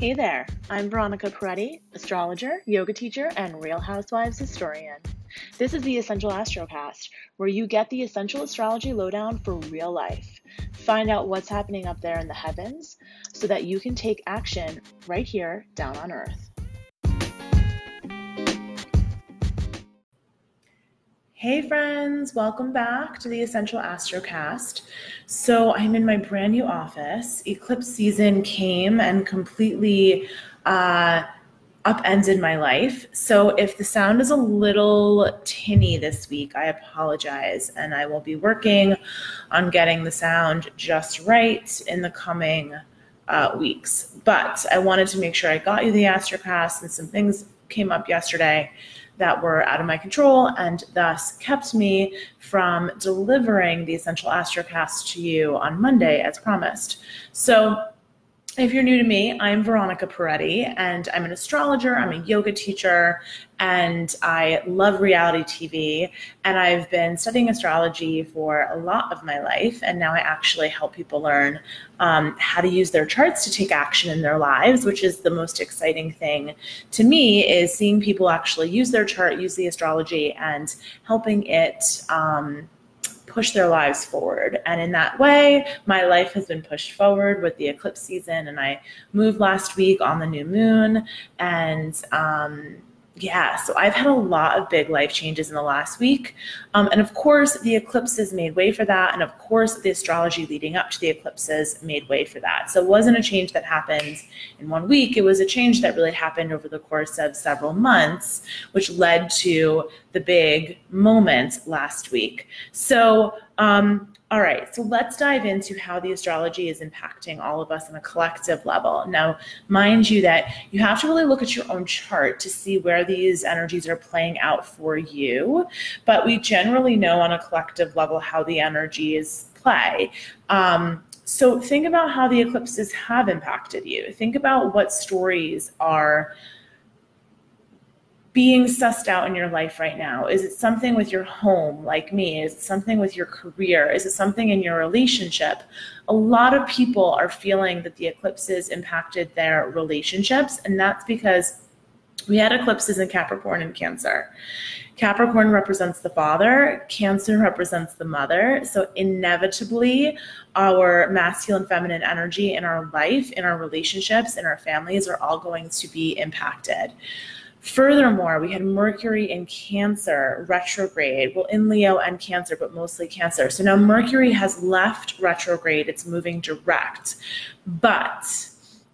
Hey there, I'm Veronica Peretti, astrologer, yoga teacher, and Real Housewives historian. This is the Essential Astrocast, where you get the essential astrology lowdown for real life. Find out what's happening up there in the heavens so that you can take action right here down on Earth. Hey, friends, welcome back to the Essential Astrocast. So, I'm in my brand new office. Eclipse season came and completely uh, upended my life. So, if the sound is a little tinny this week, I apologize. And I will be working on getting the sound just right in the coming uh, weeks. But I wanted to make sure I got you the Astrocast, and some things came up yesterday that were out of my control and thus kept me from delivering the Essential Astrocast to you on Monday as promised. So if you're new to me, I'm Veronica Peretti, and I'm an astrologer, I'm a yoga teacher, and I love reality TV. And I've been studying astrology for a lot of my life, and now I actually help people learn um, how to use their charts to take action in their lives, which is the most exciting thing to me, is seeing people actually use their chart, use the astrology, and helping it. Um, push their lives forward. And in that way, my life has been pushed forward with the eclipse season. And I moved last week on the new moon. And um, yeah, so I've had a lot of big life changes in the last week. Um, and of course, the eclipses made way for that. And of course, the astrology leading up to the eclipses made way for that. So it wasn't a change that happened in one week, it was a change that really happened over the course of several months, which led to the big moment last week. So, um, all right, so let's dive into how the astrology is impacting all of us on a collective level. Now, mind you, that you have to really look at your own chart to see where these energies are playing out for you. But we generally know on a collective level how the energies play. Um, so think about how the eclipses have impacted you. Think about what stories are being sussed out in your life right now? Is it something with your home, like me? Is it something with your career? Is it something in your relationship? A lot of people are feeling that the eclipses impacted their relationships, and that's because we had eclipses in Capricorn and Cancer. Capricorn represents the father, Cancer represents the mother. So, inevitably, our masculine, feminine energy in our life, in our relationships, in our families are all going to be impacted. Furthermore, we had Mercury in Cancer retrograde, well, in Leo and Cancer, but mostly Cancer. So now Mercury has left retrograde, it's moving direct. But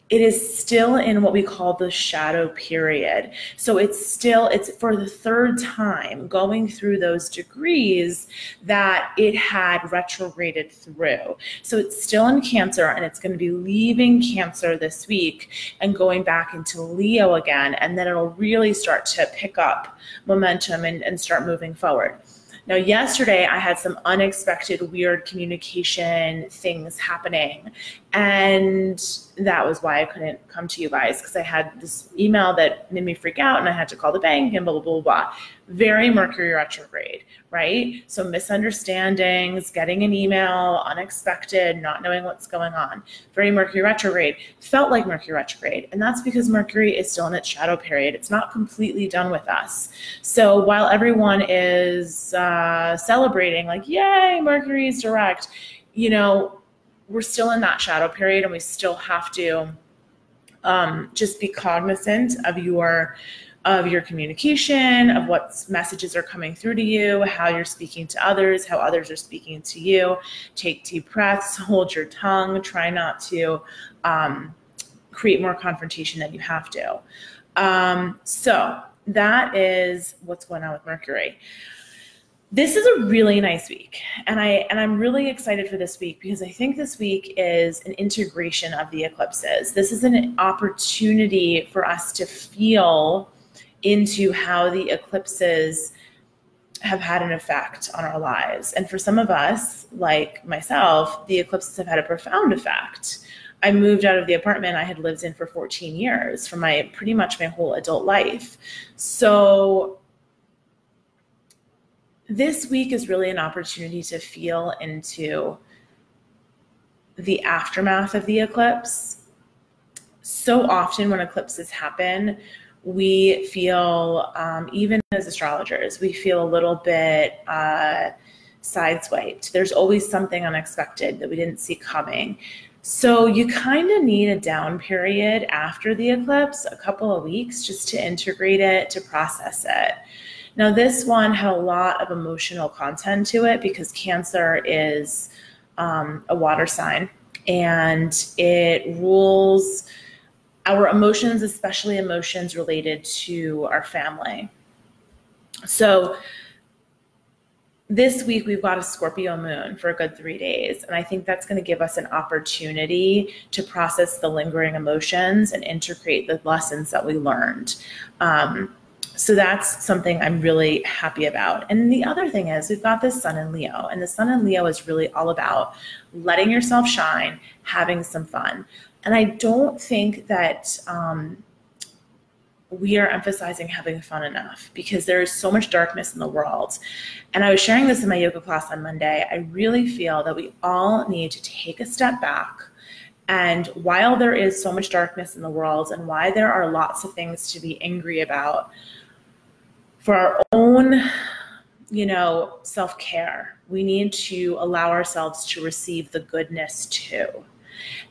it is still in what we call the shadow period. So it's still, it's for the third time going through those degrees that it had retrograded through. So it's still in Cancer and it's going to be leaving Cancer this week and going back into Leo again. And then it'll really start to pick up momentum and, and start moving forward. Now, yesterday I had some unexpected weird communication things happening. And that was why I couldn't come to you guys because I had this email that made me freak out and I had to call the bank and blah, blah, blah, blah. Very Mercury retrograde, right? So misunderstandings, getting an email, unexpected, not knowing what's going on. Very Mercury retrograde. Felt like Mercury retrograde. And that's because Mercury is still in its shadow period. It's not completely done with us. So while everyone is uh, celebrating, like, yay, Mercury is direct, you know, we're still in that shadow period and we still have to um, just be cognizant of your of your communication of what messages are coming through to you how you're speaking to others how others are speaking to you. Take deep breaths hold your tongue try not to um, create more confrontation than you have to. Um, so that is what's going on with mercury. This is a really nice week and i and i'm really excited for this week because i think this week is an integration of the eclipses. This is an opportunity for us to feel into how the eclipses have had an effect on our lives and for some of us like myself the eclipses have had a profound effect I moved out of the apartment I had lived in for 14 years for my pretty much my whole adult life. So this week is really an opportunity to feel into the aftermath of the eclipse. so often when eclipses happen, we feel, um, even as astrologers, we feel a little bit uh, sideswiped. There's always something unexpected that we didn't see coming. So you kind of need a down period after the eclipse, a couple of weeks, just to integrate it, to process it. Now, this one had a lot of emotional content to it because Cancer is um, a water sign and it rules our emotions, especially emotions related to our family. So, this week we've got a Scorpio moon for a good three days. And I think that's going to give us an opportunity to process the lingering emotions and integrate the lessons that we learned. Um, so that's something I'm really happy about. And the other thing is, we've got this sun in Leo, and the sun in Leo is really all about letting yourself shine, having some fun. And I don't think that um, we are emphasizing having fun enough because there is so much darkness in the world. And I was sharing this in my yoga class on Monday. I really feel that we all need to take a step back. And while there is so much darkness in the world, and why there are lots of things to be angry about, for our own, you know, self care, we need to allow ourselves to receive the goodness too.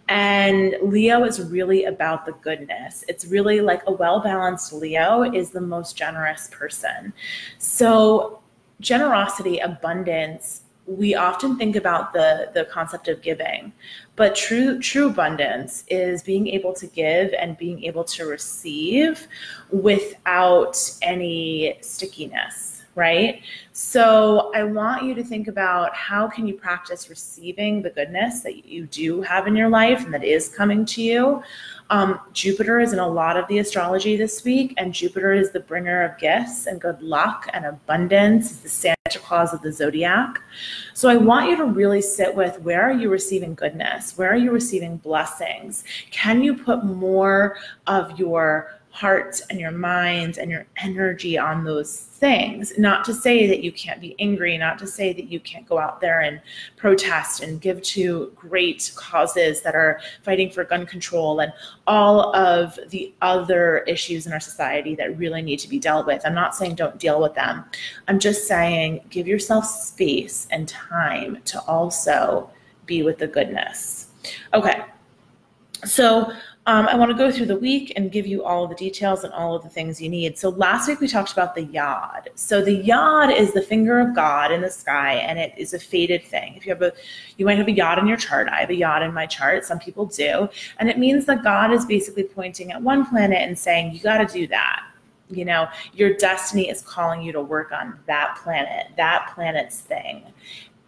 And Leo is really about the goodness. It's really like a well balanced Leo is the most generous person. So, generosity, abundance, we often think about the the concept of giving but true true abundance is being able to give and being able to receive without any stickiness right? So I want you to think about how can you practice receiving the goodness that you do have in your life and that is coming to you. Um, Jupiter is in a lot of the astrology this week, and Jupiter is the bringer of gifts and good luck and abundance. It's the Santa Claus of the zodiac. So I want you to really sit with where are you receiving goodness? Where are you receiving blessings? Can you put more of your heart and your mind and your energy on those things. Not to say that you can't be angry, not to say that you can't go out there and protest and give to great causes that are fighting for gun control and all of the other issues in our society that really need to be dealt with. I'm not saying don't deal with them. I'm just saying give yourself space and time to also be with the goodness. Okay. So um, I want to go through the week and give you all of the details and all of the things you need. So last week we talked about the yod. So the yod is the finger of God in the sky, and it is a faded thing. If you have a, you might have a yod in your chart. I have a yod in my chart. Some people do, and it means that God is basically pointing at one planet and saying, "You got to do that." You know, your destiny is calling you to work on that planet, that planet's thing.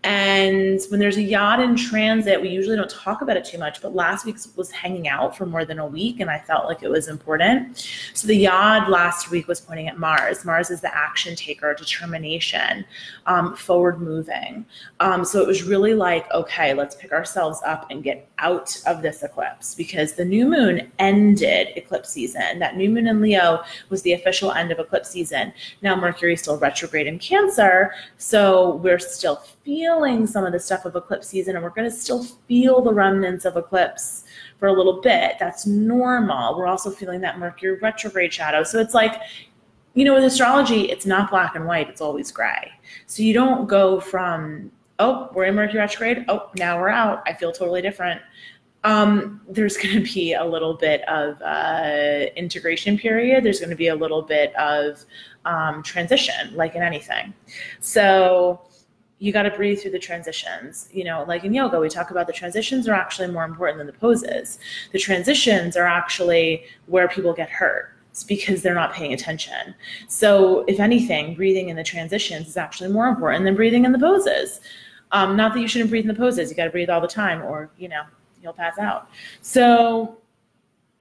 And when there's a yod in transit, we usually don't talk about it too much, but last week was hanging out for more than a week and I felt like it was important. So the yod last week was pointing at Mars. Mars is the action taker, determination, um, forward moving. Um, so it was really like, okay, let's pick ourselves up and get out of this eclipse because the new moon ended eclipse season. That new moon in Leo was the official end of eclipse season. Now Mercury is still retrograde in Cancer, so we're still feeling some of the stuff of eclipse season and we're going to still feel the remnants of eclipse for a little bit. That's normal. We're also feeling that Mercury retrograde shadow. So it's like, you know, with astrology, it's not black and white, it's always gray. So you don't go from, oh, we're in Mercury retrograde. Oh, now we're out. I feel totally different. Um, there's going to be a little bit of uh, integration period. There's going to be a little bit of um, transition, like in anything. So you got to breathe through the transitions. You know, like in yoga, we talk about the transitions are actually more important than the poses. The transitions are actually where people get hurt. It's because they're not paying attention. So, if anything, breathing in the transitions is actually more important than breathing in the poses. Um, not that you shouldn't breathe in the poses. You got to breathe all the time, or you know, you'll pass out. So,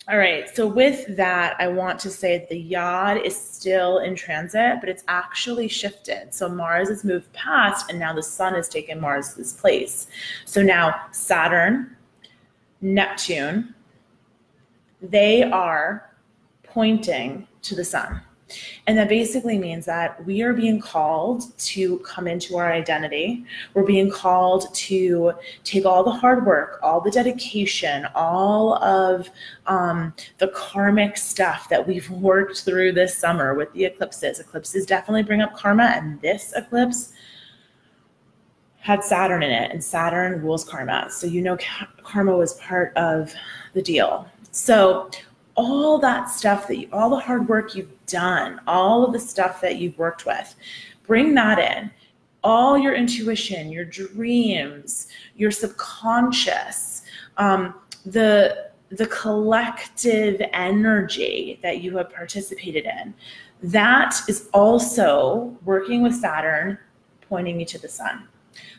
all right, so with that, I want to say the yod is still in transit, but it's actually shifted. So Mars has moved past, and now the sun has taken Mars's place. So now Saturn, Neptune, they are pointing to the sun. And that basically means that we are being called to come into our identity. We're being called to take all the hard work, all the dedication, all of um, the karmic stuff that we've worked through this summer with the eclipses. Eclipses definitely bring up karma, and this eclipse had Saturn in it, and Saturn rules karma. So you know karma was part of the deal. So all that stuff that you, all the hard work you've done, all of the stuff that you've worked with, bring that in. All your intuition, your dreams, your subconscious, um, the the collective energy that you have participated in, that is also working with Saturn, pointing you to the sun.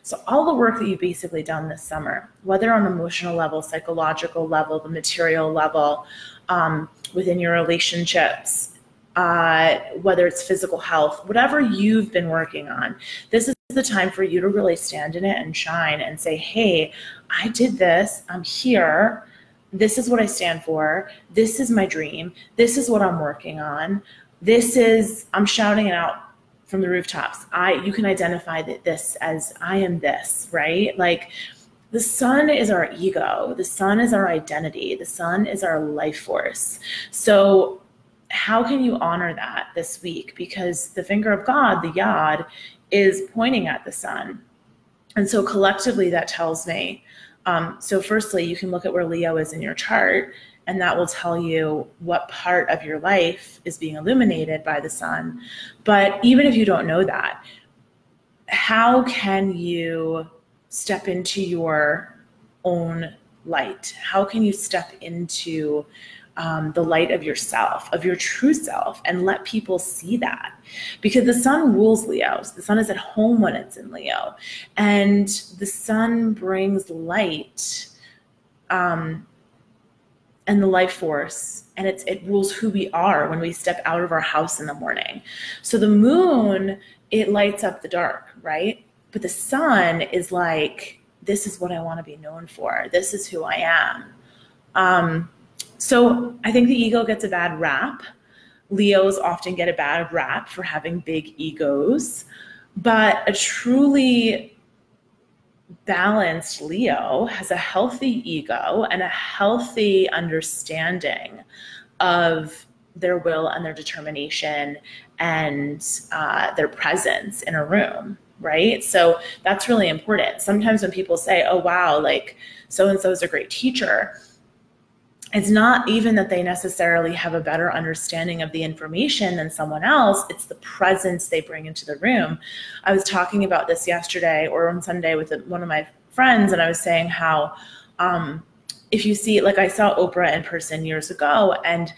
So all the work that you've basically done this summer, whether on emotional level, psychological level, the material level, um, within your relationships, uh, whether it's physical health, whatever you've been working on, this is the time for you to really stand in it and shine and say, hey, I did this, I'm here. This is what I stand for. This is my dream. This is what I'm working on. This is, I'm shouting it out from the rooftops. I, you can identify that this as I am this, right? Like, the sun is our ego. The sun is our identity. The sun is our life force. So, how can you honor that this week? Because the finger of God, the Yod, is pointing at the sun. And so, collectively, that tells me. Um, so, firstly, you can look at where Leo is in your chart, and that will tell you what part of your life is being illuminated by the sun. But even if you don't know that, how can you step into your own light? How can you step into um, the light of yourself, of your true self, and let people see that? Because the sun rules Leo. So the sun is at home when it's in Leo. And the sun brings light um, and the life force and it's it rules who we are when we step out of our house in the morning so the moon it lights up the dark right but the sun is like, this is what I want to be known for. This is who I am. Um, so I think the ego gets a bad rap. Leos often get a bad rap for having big egos, but a truly balanced Leo has a healthy ego and a healthy understanding of their will and their determination and uh, their presence in a room right? So that's really important. Sometimes when people say, oh, wow, like so and so is a great teacher, it's not even that they necessarily have a better understanding of the information than someone else, it's the presence they bring into the room. I was talking about this yesterday or on Sunday with one of my friends, and I was saying how. Um, if you see, like I saw Oprah in person years ago, and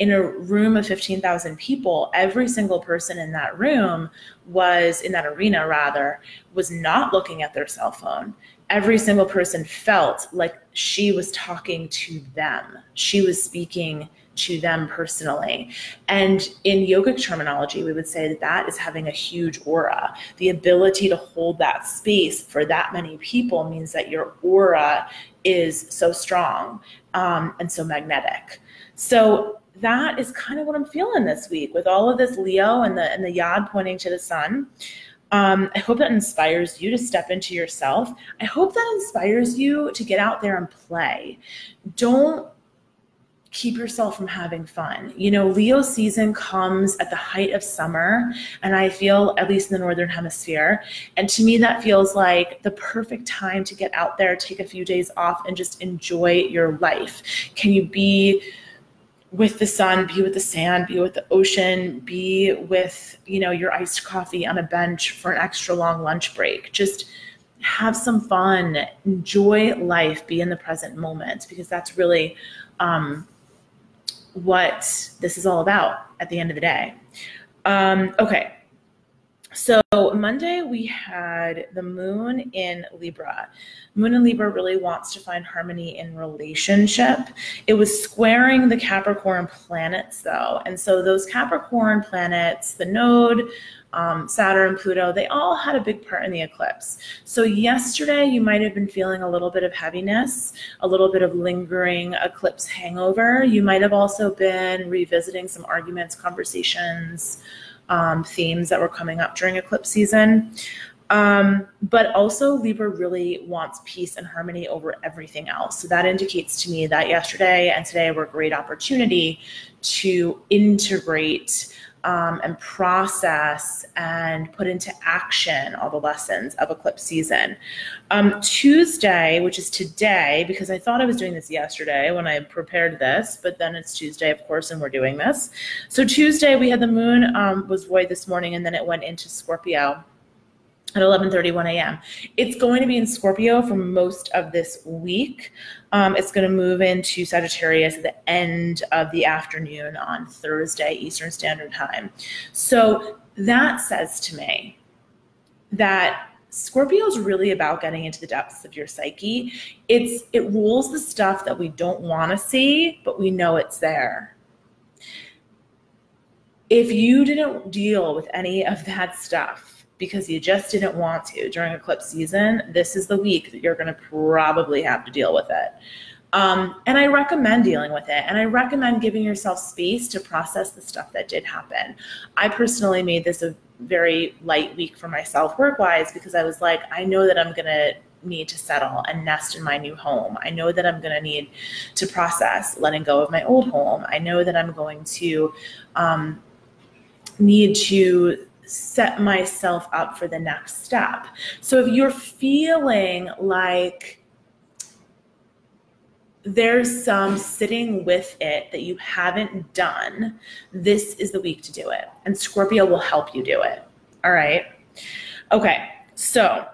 in a room of 15,000 people, every single person in that room was, in that arena rather, was not looking at their cell phone. Every single person felt like she was talking to them. She was speaking to them personally. And in yogic terminology, we would say that that is having a huge aura. The ability to hold that space for that many people means that your aura is so strong um, and so magnetic. So that is kind of what I'm feeling this week with all of this Leo and the and the Yod pointing to the sun. Um, I hope that inspires you to step into yourself. I hope that inspires you to get out there and play. Don't keep yourself from having fun. You know, Leo season comes at the height of summer, and I feel, at least in the Northern Hemisphere, and to me, that feels like the perfect time to get out there, take a few days off, and just enjoy your life. Can you be with the sun, be with the sand, be with the ocean, be with, you know, your iced coffee on a bench for an extra long lunch break. Just have some fun, enjoy life, be in the present moment because that's really um, what this is all about at the end of the day. Um, okay, so Monday we had the moon in Libra. Moon in Libra really wants to find harmony in relationship. It was squaring the Capricorn planets though. And so those Capricorn planets, the node um, Saturn, Pluto, they all had a big part in the eclipse. So, yesterday, you might have been feeling a little bit of heaviness, a little bit of lingering eclipse hangover. You might have also been revisiting some arguments, conversations, um, themes that were coming up during eclipse season. Um, but also, Libra really wants peace and harmony over everything else. So that indicates to me that yesterday and today were a great opportunity to integrate um, and process and put into action all the lessons of eclipse season. Um, Tuesday, which is today, because I thought I was doing this yesterday when I prepared this, but then it's Tuesday, of course, and we're doing this. So Tuesday, we had the moon um, was void this morning, and then it went into Scorpio at 11:31 a.m. It's going to be in Scorpio for most of this week. Um, it's going to move into Sagittarius at the end of the afternoon on Thursday Eastern Standard Time. So that says to me that Scorpio is really about getting into the depths of your psyche. It's it rules the stuff that we don't want to see, but we know it's there. If you didn't deal with any of that stuff, because you just didn't want to during eclipse season, this is the week that you're going to probably have to deal with it. Um, and I recommend dealing with it. And I recommend giving yourself space to process the stuff that did happen. I personally made this a very light week for myself work wise because I was like, I know that I'm going to need to settle and nest in my new home. I know that I'm going to need to process letting go of my old home. I know that I'm going to um, need to set myself up for the next step. So if you're feeling like there's some sitting with it that you haven't done, this is the week to do it. And Scorpio will help you do it. All right. Okay. So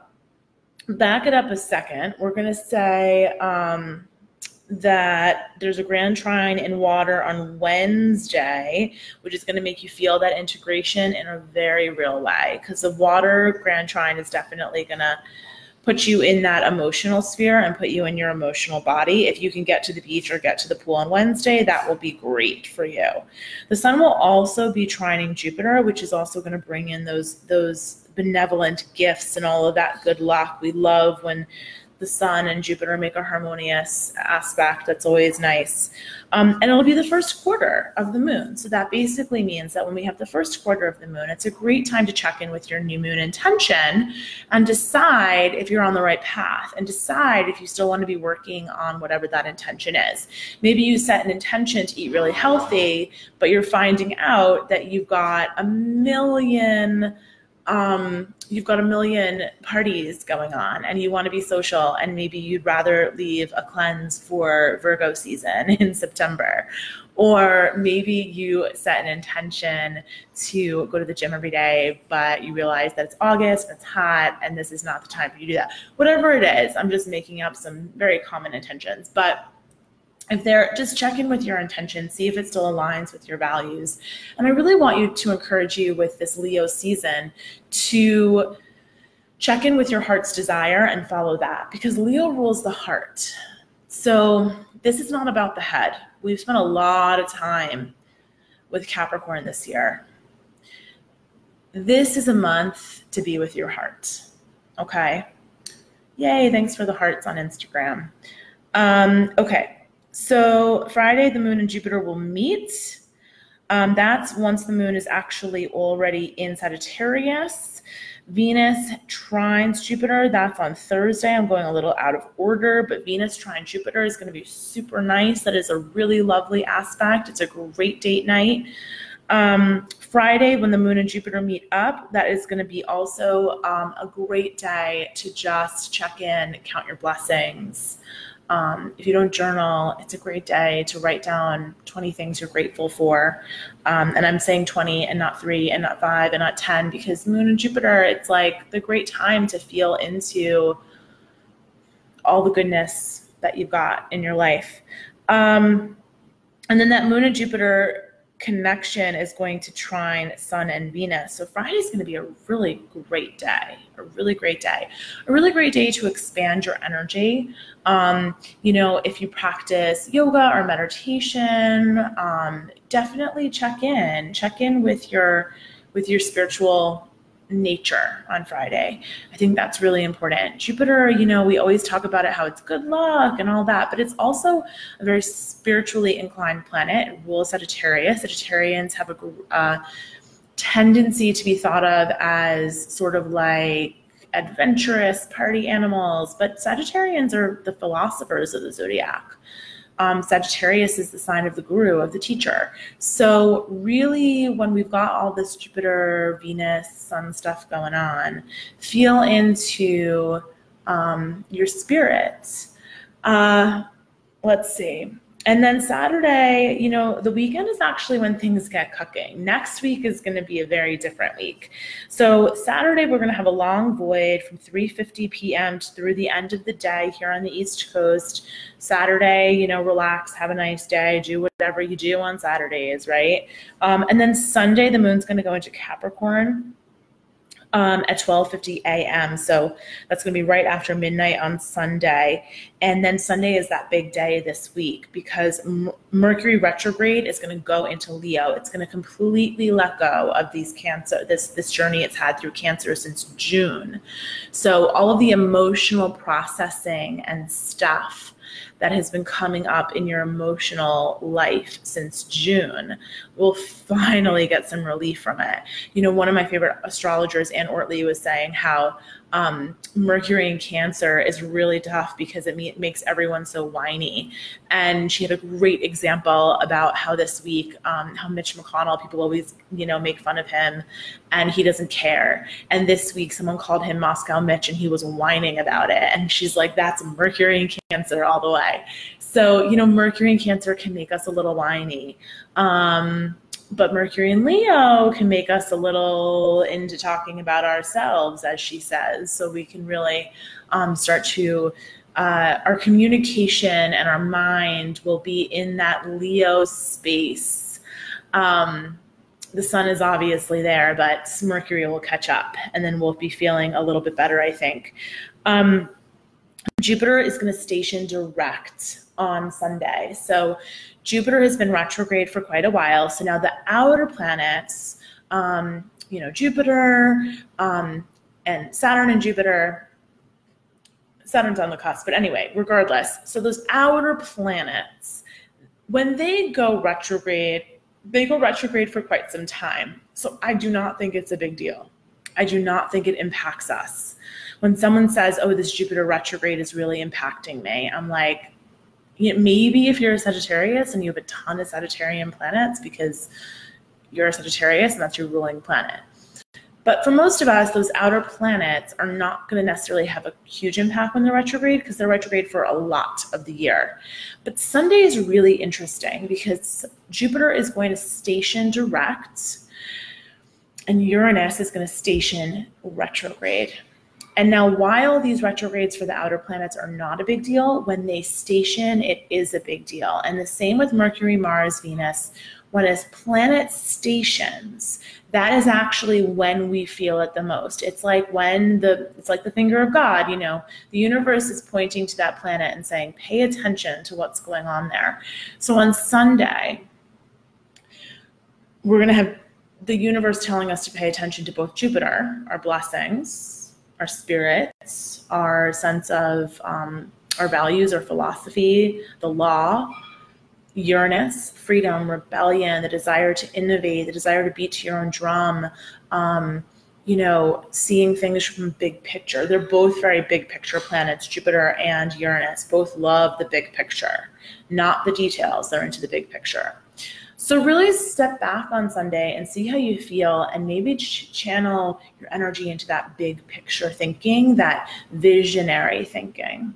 back it up a second. We're going to say, um, that there's a grand trine in water on Wednesday, which is going to make you feel that integration in a very real way. Because the water grand trine is definitely going to put you in that emotional sphere and put you in your emotional body. If you can get to the beach or get to the pool on Wednesday, that will be great for you. The sun will also be trining Jupiter, which is also going to bring in those those benevolent gifts and all of that good luck. We love when the sun and Jupiter make a harmonious aspect. That's always nice. Um, and it'll be the first quarter of the moon. So that basically means that when we have the first quarter of the moon, it's a great time to check in with your new moon intention and decide if you're on the right path and decide if you still want to be working on whatever that intention is. Maybe you set an intention to eat really healthy, but you're finding out that you've got a million um, you've got a million parties going on and you want to be social and maybe you'd rather leave a cleanse for Virgo season in September. Or maybe you set an intention to go to the gym every day, but you realize that it's August, it's hot, and this is not the time for you to do that. Whatever it is, I'm just making up some very common intentions. But if they're just check in with your intention, see if it still aligns with your values. And I really want you to encourage you with this Leo season to check in with your heart's desire and follow that because Leo rules the heart. So this is not about the head. We've spent a lot of time with Capricorn this year. This is a month to be with your heart. Okay. Yay, thanks for the hearts on Instagram. Um, okay, so Friday, the moon and Jupiter will meet. Um, that's once the moon is actually already in Sagittarius. Venus trines Jupiter. That's on Thursday. I'm going a little out of order, but Venus trine Jupiter is going to be super nice. That is a really lovely aspect. It's a great date night. Um, Friday, when the moon and Jupiter meet up, that is going to be also um, a great day to just check in, count your blessings. Um, if you don't journal, it's a great day to write down 20 things you're grateful for. Um, and I'm saying 20 and not three and not five and not 10 because Moon and Jupiter, it's like the great time to feel into all the goodness that you've got in your life. Um, and then that Moon and Jupiter connection is going to trine Sun and Venus. So Friday is going to be a really great day, a really great day, a really great day to expand your energy. Um, you know, if you practice yoga or meditation, um, definitely check in, check in with your with your spiritual nature on Friday. I think that's really important. Jupiter, you know, we always talk about it how it's good luck and all that, but it's also a very spiritually inclined planet. It rules Sagittarius. Sagittarians have a uh, tendency to be thought of as sort of like adventurous party animals, but Sagittarians are the philosophers of the zodiac um, Sagittarius is the sign of the guru, of the teacher. So, really, when we've got all this Jupiter, Venus, Sun stuff going on, feel into um, your spirit. Uh, let's see. And then Saturday, you know, the weekend is actually when things get cooking. Next week is going to be a very different week. So Saturday, we're going to have a long void from 3:50 p.m. to through the end of the day here on the East Coast. Saturday, you know, relax, have a nice day, do whatever you do on Saturdays, right? Um, and then Sunday, the moon's going to go into Capricorn um, at 12:50 a.m. So that's going to be right after midnight on Sunday, and then Sunday is that big day this week because M- Mercury retrograde is going to go into Leo. It's going to completely let go of these cancer this this journey it's had through cancer since June. So all of the emotional processing and stuff that has been coming up in your emotional life since June will finally get some relief from it. You know, one of my favorite astrologers, Anne Ortelee, was saying how um, Mercury in Cancer is really tough because it makes everyone so whiny. And she had a great example about how this week, um, how Mitch McConnell, people always, you know, make fun of him and he doesn't care. And this week, someone called him Moscow Mitch and he was whining about it. And she's like, that's Mercury in Cancer all the way. So, you know, Mercury in Cancer can make us a little whiny. Um, but Mercury and Leo can make us a little into talking about ourselves, as she says. So we can really um, start to, uh, our communication and our mind will be in that Leo space. Um, the sun is obviously there, but Mercury will catch up and then we'll be feeling a little bit better, I think. Um, Jupiter is going to station direct on Sunday. So Jupiter has been retrograde for quite a while. So now the outer planets, um, you know, Jupiter um, and Saturn and Jupiter, Saturn's on the cusp. But anyway, regardless, so those outer planets, when they go retrograde, they go retrograde for quite some time. So I do not think it's a big deal. I do not think it impacts us. When someone says, oh, this Jupiter retrograde is really impacting me, I'm like, you know, maybe if you're a Sagittarius and you have a ton of Sagittarian planets because you're a Sagittarius and that's your ruling planet. But for most of us, those outer planets are not going to necessarily have a huge impact when they're retrograde because they're retrograde for a lot of the year. But Sunday is really interesting because Jupiter is going to station direct and Uranus is going to station retrograde. And now, while these retrogrades for the outer planets are not a big deal, when they station, it is a big deal. And the same with Mercury, Mars, Venus. When as planet stations, that is actually when we feel it the most. It's like when the it's like the finger of God, you know, the universe is pointing to that planet and saying, pay attention to what's going on there. So on Sunday, we're going to have the universe telling us to pay attention to both Jupiter, our blessings, our spirits, our sense of um, our values, our philosophy, the law, Uranus, freedom, rebellion, the desire to innovate, the desire to beat to your own drum, um, you know, seeing things from big picture. They're both very big picture planets, Jupiter and Uranus. Both love the big picture, not the details. They're into the big picture. So really step back on Sunday and see how you feel and maybe ch- channel your energy into that big picture thinking, that visionary thinking.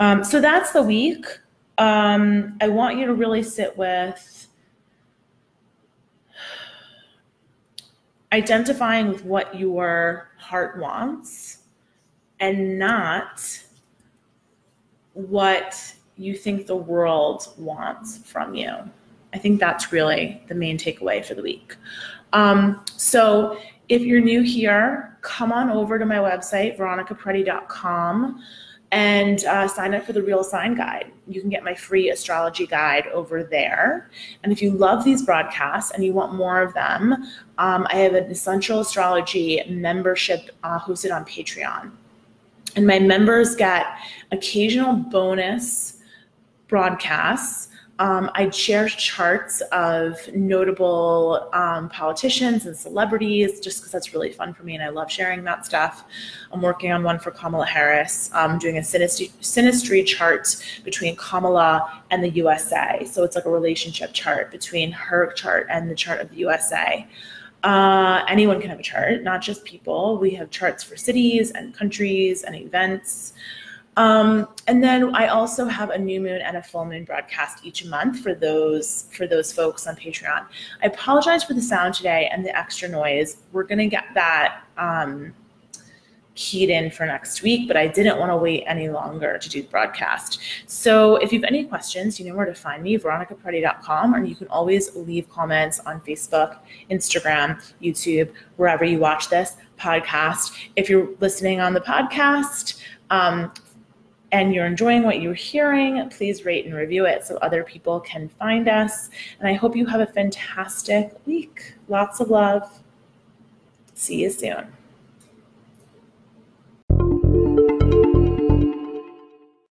Um, so that's the week. Um, I want you to really sit with identifying with what your heart wants and not what you think the world wants from you. I think that's really the main takeaway for the week. Um, so if you're new here, come on over to my website, veronicaperetti.com, and uh, sign up for the Real Sign Guide. You can get my free astrology guide over there. And if you love these broadcasts and you want more of them, um, I have an essential astrology membership uh, hosted on Patreon. And my members get occasional bonus broadcasts um, I share charts of notable um, politicians and celebrities just because that's really fun for me and I love sharing that stuff. I'm working on one for Kamala Harris. I'm doing a synastry chart between Kamala and the USA. So it's like a relationship chart between her chart and the chart of the USA. Uh, anyone can have a chart, not just people. We have charts for cities and countries and events. Um, and then I also have a new moon and a full moon broadcast each month for those for those folks on Patreon. I apologize for the sound today and the extra noise. We're gonna get that um, keyed in for next week, but I didn't want to wait any longer to do the broadcast. So if you have any questions, you know where to find me, veronicaperetti.com, or you can always leave comments on Facebook, Instagram, YouTube, wherever you watch this podcast. If you're listening on the podcast, um, and you're enjoying what you're hearing, please rate and review it so other people can find us. And I hope you have a fantastic week. Lots of love. See you soon.